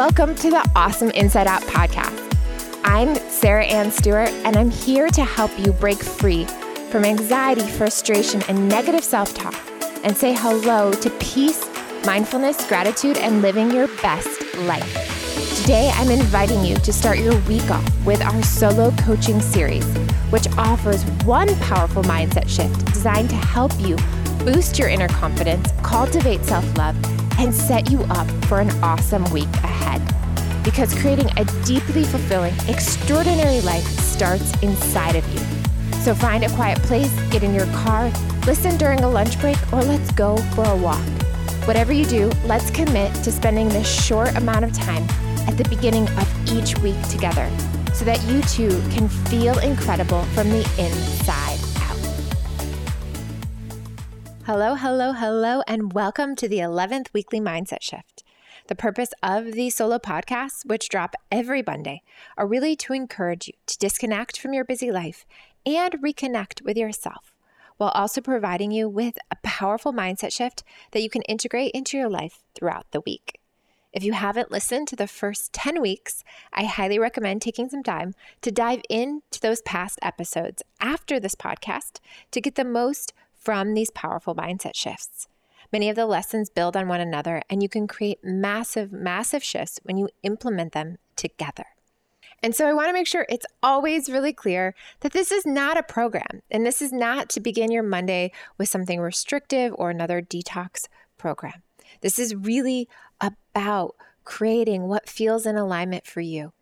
Welcome to the Awesome Inside Out podcast. I'm Sarah Ann Stewart, and I'm here to help you break free from anxiety, frustration, and negative self talk and say hello to peace, mindfulness, gratitude, and living your best life. Today, I'm inviting you to start your week off with our solo coaching series, which offers one powerful mindset shift designed to help you boost your inner confidence, cultivate self love, and set you up for an awesome week ahead. Because creating a deeply fulfilling, extraordinary life starts inside of you. So find a quiet place, get in your car, listen during a lunch break, or let's go for a walk. Whatever you do, let's commit to spending this short amount of time at the beginning of each week together so that you too can feel incredible from the inside Hello, hello, hello, and welcome to the 11th weekly mindset shift. The purpose of these solo podcasts, which drop every Monday, are really to encourage you to disconnect from your busy life and reconnect with yourself, while also providing you with a powerful mindset shift that you can integrate into your life throughout the week. If you haven't listened to the first 10 weeks, I highly recommend taking some time to dive into those past episodes after this podcast to get the most from these powerful mindset shifts. Many of the lessons build on one another, and you can create massive, massive shifts when you implement them together. And so I want to make sure it's always really clear that this is not a program, and this is not to begin your Monday with something restrictive or another detox program. This is really about creating what feels in alignment for you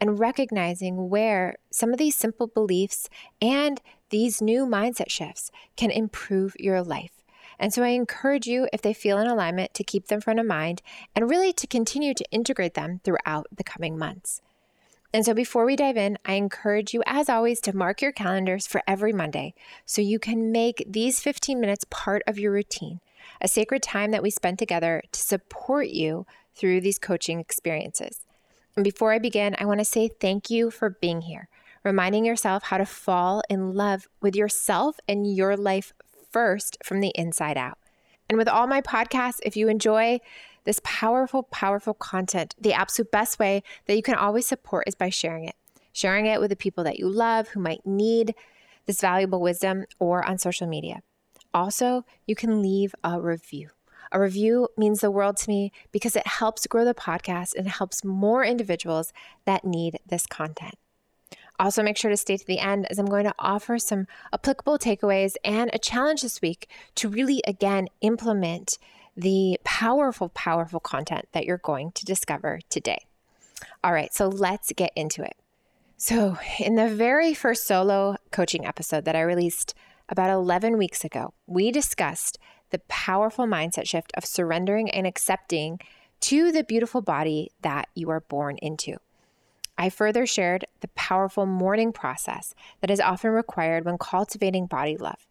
and recognizing where some of these simple beliefs and these new mindset shifts can improve your life. And so I encourage you, if they feel in alignment, to keep them front of mind and really to continue to integrate them throughout the coming months. And so before we dive in, I encourage you, as always, to mark your calendars for every Monday so you can make these 15 minutes part of your routine, a sacred time that we spend together to support you through these coaching experiences. And before I begin, I want to say thank you for being here, reminding yourself how to fall in love with yourself and your life first from the inside out. And with all my podcasts, if you enjoy this powerful, powerful content, the absolute best way that you can always support is by sharing it. Sharing it with the people that you love who might need this valuable wisdom or on social media. Also, you can leave a review. A review means the world to me because it helps grow the podcast and helps more individuals that need this content. Also, make sure to stay to the end as I'm going to offer some applicable takeaways and a challenge this week to really, again, implement the powerful, powerful content that you're going to discover today. All right, so let's get into it. So, in the very first solo coaching episode that I released about 11 weeks ago, we discussed the powerful mindset shift of surrendering and accepting to the beautiful body that you are born into. I further shared the powerful mourning process that is often required when cultivating body love,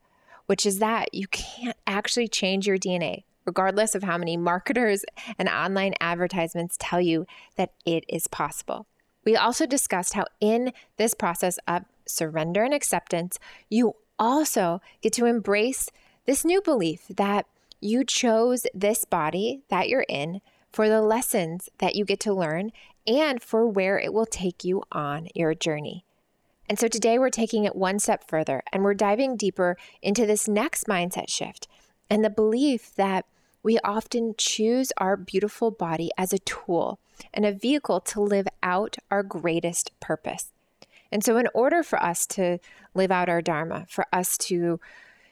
which is that you can't actually change your DNA, regardless of how many marketers and online advertisements tell you that it is possible. We also discussed how, in this process of surrender and acceptance, you also get to embrace this new belief that you chose this body that you're in for the lessons that you get to learn and for where it will take you on your journey. And so today we're taking it one step further and we're diving deeper into this next mindset shift and the belief that we often choose our beautiful body as a tool and a vehicle to live out our greatest purpose. And so, in order for us to live out our Dharma, for us to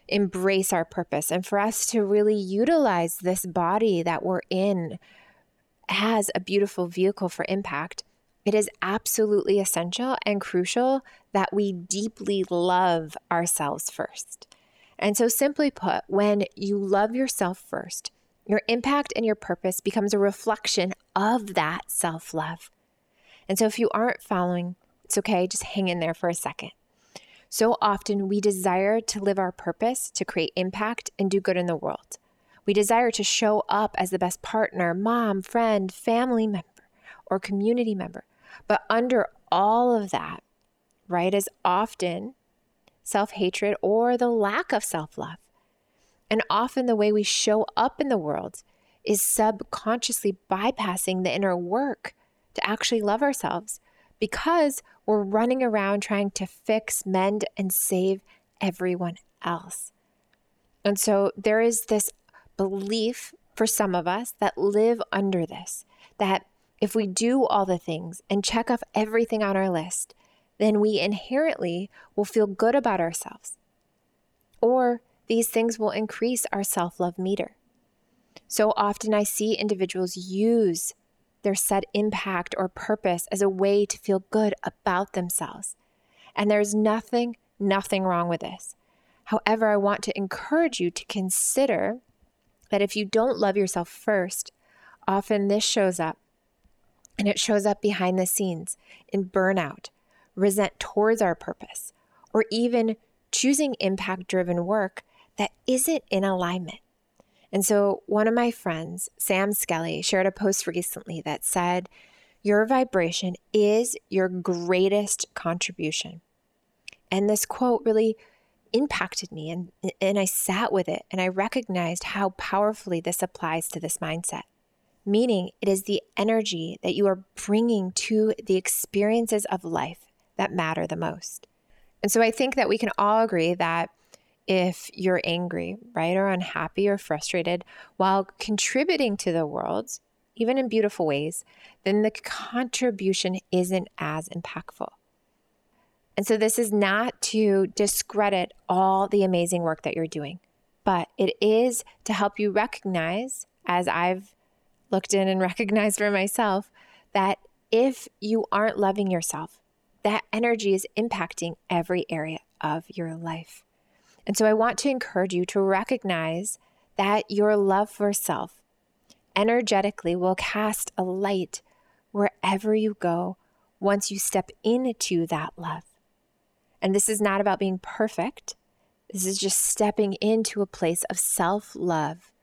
embrace our purpose and for us to really utilize this body that we're in as a beautiful vehicle for impact, it is absolutely essential and crucial that we deeply love ourselves first. And so, simply put, when you love yourself first, your impact and your purpose becomes a reflection of that self love. And so, if you aren't following, it's okay, just hang in there for a second. So often we desire to live our purpose, to create impact, and do good in the world. We desire to show up as the best partner, mom, friend, family member, or community member. But under all of that, right, is often self hatred or the lack of self love. And often the way we show up in the world is subconsciously bypassing the inner work to actually love ourselves because we're running around trying to fix, mend, and save everyone else. And so there is this belief for some of us that live under this that if we do all the things and check off everything on our list, then we inherently will feel good about ourselves. Or these things will increase our self love meter. So often I see individuals use their set impact or purpose as a way to feel good about themselves. And there's nothing, nothing wrong with this. However, I want to encourage you to consider that if you don't love yourself first, often this shows up. And it shows up behind the scenes in burnout, resent towards our purpose, or even choosing impact driven work that isn't in alignment. And so, one of my friends, Sam Skelly, shared a post recently that said, Your vibration is your greatest contribution. And this quote really impacted me, and, and I sat with it and I recognized how powerfully this applies to this mindset. Meaning, it is the energy that you are bringing to the experiences of life that matter the most. And so, I think that we can all agree that if you're angry, right, or unhappy or frustrated while contributing to the world, even in beautiful ways, then the contribution isn't as impactful. And so, this is not to discredit all the amazing work that you're doing, but it is to help you recognize, as I've looked in and recognized for myself, that if you aren't loving yourself, that energy is impacting every area of your life. And so I want to encourage you to recognize that your love for self energetically will cast a light wherever you go once you step into that love. And this is not about being perfect. This is just stepping into a place of self love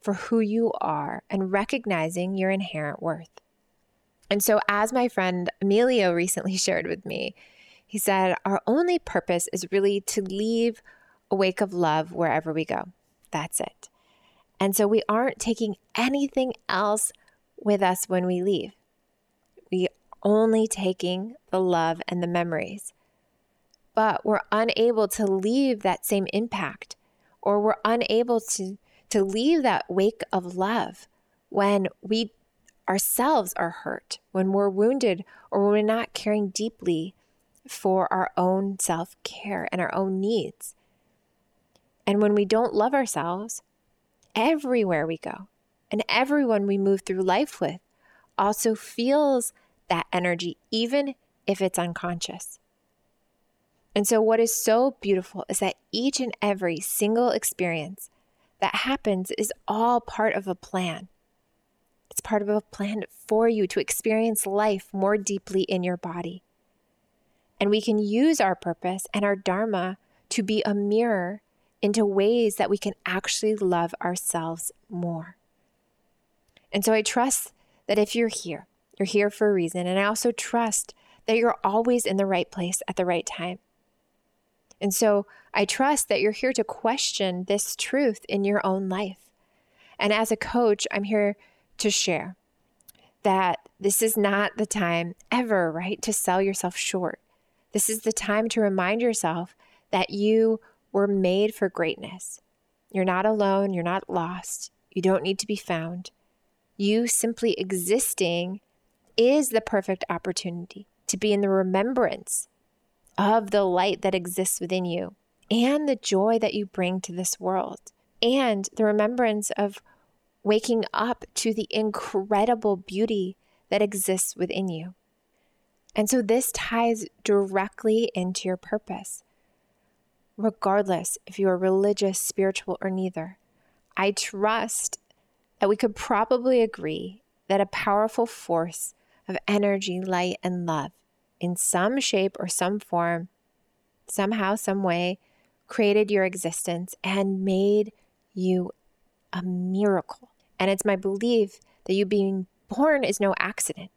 for who you are and recognizing your inherent worth. And so, as my friend Emilio recently shared with me, he said, Our only purpose is really to leave a wake of love wherever we go. That's it. And so we aren't taking anything else with us when we leave. We only taking the love and the memories. But we're unable to leave that same impact, or we're unable to, to leave that wake of love when we ourselves are hurt, when we're wounded, or when we're not caring deeply for our own self care and our own needs. And when we don't love ourselves, everywhere we go and everyone we move through life with also feels that energy, even if it's unconscious. And so, what is so beautiful is that each and every single experience that happens is all part of a plan. It's part of a plan for you to experience life more deeply in your body. And we can use our purpose and our Dharma to be a mirror into ways that we can actually love ourselves more. And so I trust that if you're here, you're here for a reason. And I also trust that you're always in the right place at the right time. And so I trust that you're here to question this truth in your own life. And as a coach, I'm here to share that this is not the time ever, right, to sell yourself short. This is the time to remind yourself that you were made for greatness. You're not alone. You're not lost. You don't need to be found. You simply existing is the perfect opportunity to be in the remembrance of the light that exists within you and the joy that you bring to this world and the remembrance of waking up to the incredible beauty that exists within you. And so this ties directly into your purpose regardless if you are religious, spiritual, or neither. I trust that we could probably agree that a powerful force of energy, light, and love in some shape or some form, somehow, some way, created your existence and made you a miracle. And it's my belief that you being born is no accident.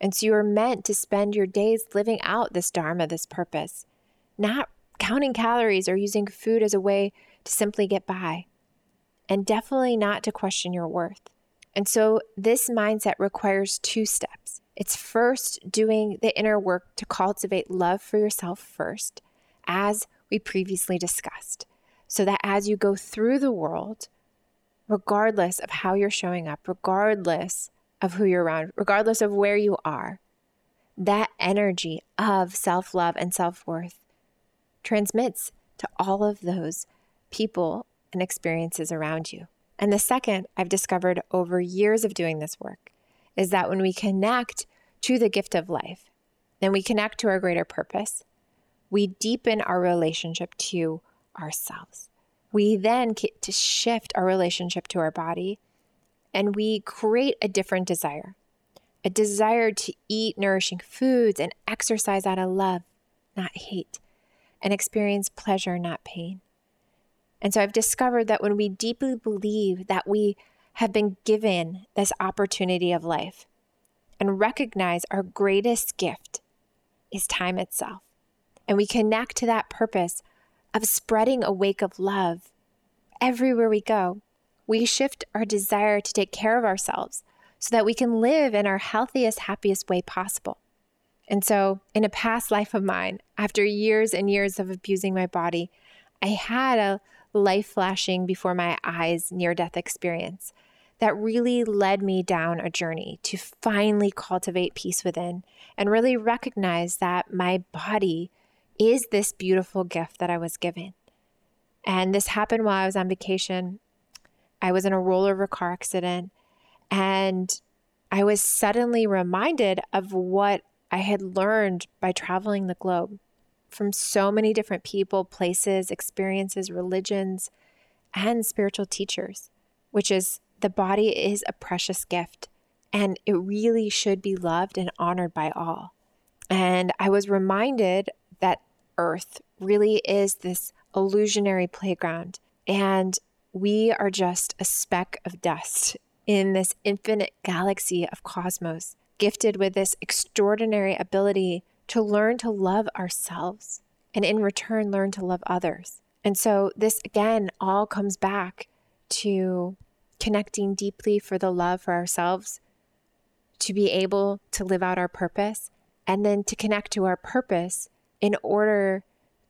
And so you are meant to spend your days living out this Dharma, this purpose, not counting calories or using food as a way to simply get by. and definitely not to question your worth. And so this mindset requires two steps. It's first doing the inner work to cultivate love for yourself first, as we previously discussed, so that as you go through the world, regardless of how you're showing up, regardless of who you're around, regardless of where you are, that energy of self love and self worth transmits to all of those people and experiences around you. And the second I've discovered over years of doing this work is that when we connect to the gift of life, then we connect to our greater purpose, we deepen our relationship to ourselves. We then get to shift our relationship to our body and we create a different desire a desire to eat nourishing foods and exercise out of love, not hate, and experience pleasure, not pain. And so I've discovered that when we deeply believe that we have been given this opportunity of life and recognize our greatest gift is time itself, and we connect to that purpose of spreading a wake of love everywhere we go, we shift our desire to take care of ourselves so that we can live in our healthiest, happiest way possible. And so, in a past life of mine, after years and years of abusing my body, I had a life flashing before my eyes near death experience that really led me down a journey to finally cultivate peace within and really recognize that my body is this beautiful gift that I was given. And this happened while I was on vacation. I was in a rollover car accident and I was suddenly reminded of what I had learned by traveling the globe from so many different people, places, experiences, religions, and spiritual teachers, which is the body is a precious gift and it really should be loved and honored by all. And I was reminded that Earth really is this illusionary playground and we are just a speck of dust in this infinite galaxy of cosmos, gifted with this extraordinary ability to learn to love ourselves and in return learn to love others. And so, this again all comes back to connecting deeply for the love for ourselves, to be able to live out our purpose, and then to connect to our purpose in order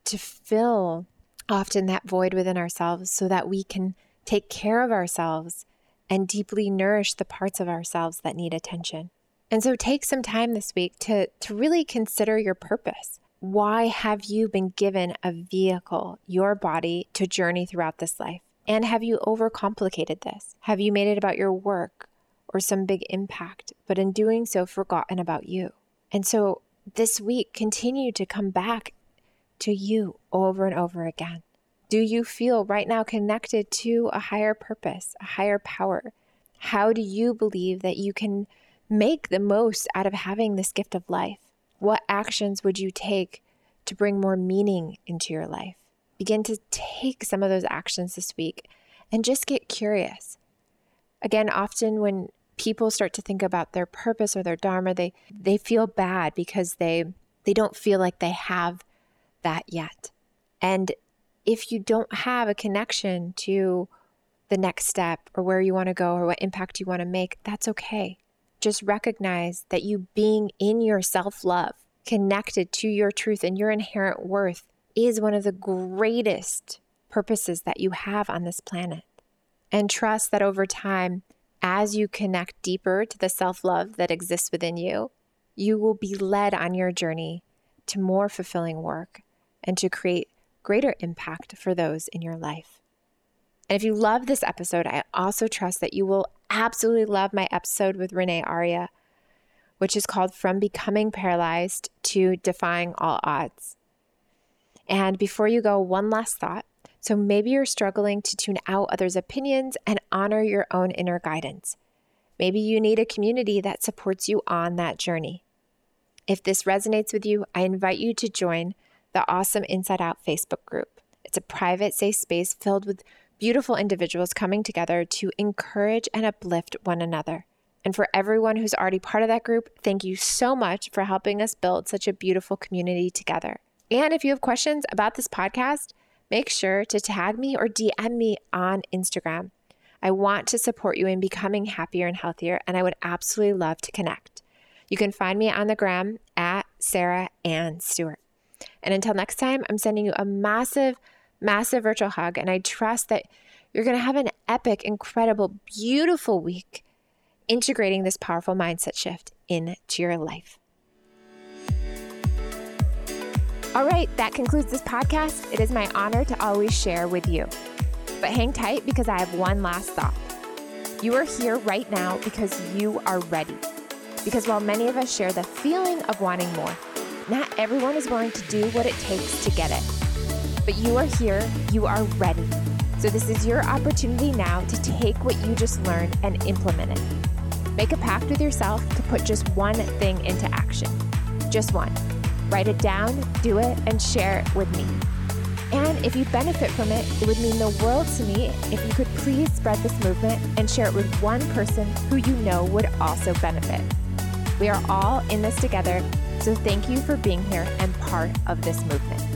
to fill often that void within ourselves so that we can take care of ourselves and deeply nourish the parts of ourselves that need attention. And so take some time this week to, to really consider your purpose. Why have you been given a vehicle, your body, to journey throughout this life? And have you overcomplicated this? Have you made it about your work or some big impact, but in doing so, forgotten about you? And so this week, continue to come back to you over and over again. Do you feel right now connected to a higher purpose, a higher power? How do you believe that you can make the most out of having this gift of life? What actions would you take to bring more meaning into your life? Begin to take some of those actions this week and just get curious. Again, often when people start to think about their purpose or their dharma, they they feel bad because they they don't feel like they have that yet. And if you don't have a connection to the next step or where you want to go or what impact you want to make, that's okay. Just recognize that you being in your self love, connected to your truth and your inherent worth, is one of the greatest purposes that you have on this planet. And trust that over time, as you connect deeper to the self love that exists within you, you will be led on your journey to more fulfilling work and to create greater impact for those in your life. And if you love this episode, I also trust that you will absolutely love my episode with Renee Airya, which is called From Becoming Paralyzed to Defying All Odds. And before you go, one last thought. So maybe you're struggling to tune out others' opinions and honor your own inner guidance. Maybe you need a community that supports you on that journey. If this resonates with you, I invite you to join the Awesome Inside Out Facebook group. It's a private, safe space filled with beautiful individuals coming together to encourage and uplift one another. And for everyone who's already part of that group, thank you so much for helping us build such a beautiful community together. And if you have questions about this podcast, make sure to tag me or DM me on Instagram. I want to support you in becoming happier and healthier, and I would absolutely love to connect. You can find me on the gram at Sarah Ann Stewart. And until next time, I'm sending you a massive, massive virtual hug, and I trust that you're going to have an epic, incredible, beautiful week integrating this powerful mindset shift into your life. All right, that concludes this podcast. It is my honor to always share with you. But hang tight because I have one last thought. You are here right now because you are ready. Because while many of us share the feeling of wanting more, not everyone is willing to do what it takes to get it. But you are here, you are ready. So, this is your opportunity now to take what you just learned and implement it. Make a pact with yourself to put just one thing into action. Just one. Write it down, do it, and share it with me. And if you benefit from it, it would mean the world to me if you could please spread this movement and share it with one person who you know would also benefit. We are all in this together, so thank you for being here and part of this movement.